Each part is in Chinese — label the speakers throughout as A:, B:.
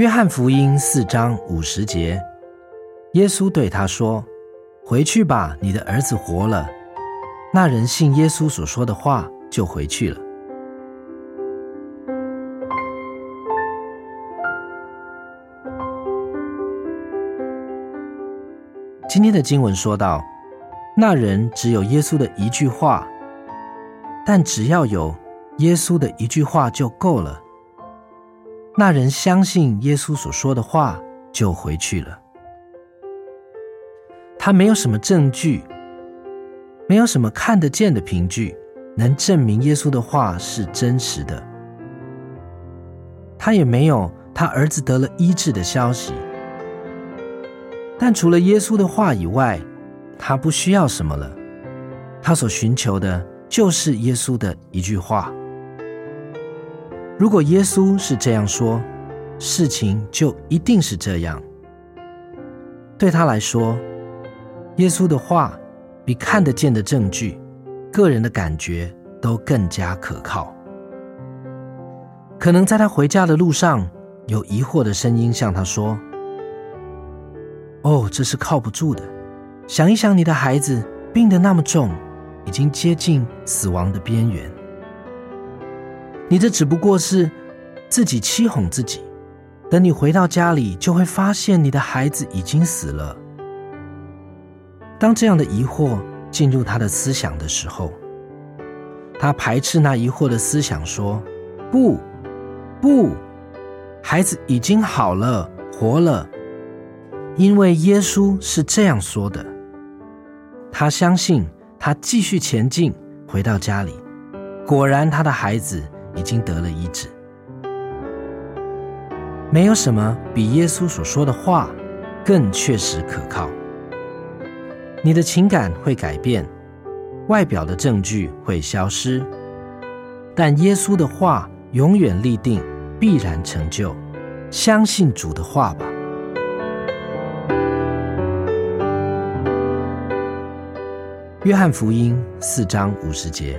A: 约翰福音四章五十节，耶稣对他说：“回去吧，你的儿子活了。”那人信耶稣所说的话，就回去了。今天的经文说到，那人只有耶稣的一句话，但只要有耶稣的一句话就够了。那人相信耶稣所说的话，就回去了。他没有什么证据，没有什么看得见的凭据，能证明耶稣的话是真实的。他也没有他儿子得了医治的消息。但除了耶稣的话以外，他不需要什么了。他所寻求的就是耶稣的一句话。如果耶稣是这样说，事情就一定是这样。对他来说，耶稣的话比看得见的证据、个人的感觉都更加可靠。可能在他回家的路上，有疑惑的声音向他说。哦，这是靠不住的。想一想，你的孩子病得那么重，已经接近死亡的边缘。你这只不过是自己欺哄自己。等你回到家里，就会发现你的孩子已经死了。当这样的疑惑进入他的思想的时候，他排斥那疑惑的思想，说：“不，不，孩子已经好了，活了。”因为耶稣是这样说的，他相信，他继续前进，回到家里，果然他的孩子已经得了医治。没有什么比耶稣所说的话更确实可靠。你的情感会改变，外表的证据会消失，但耶稣的话永远立定，必然成就。相信主的话吧。约翰福音四章五十节，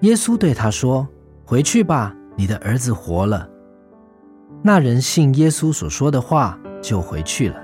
A: 耶稣对他说：“回去吧，你的儿子活了。”那人信耶稣所说的话，就回去了。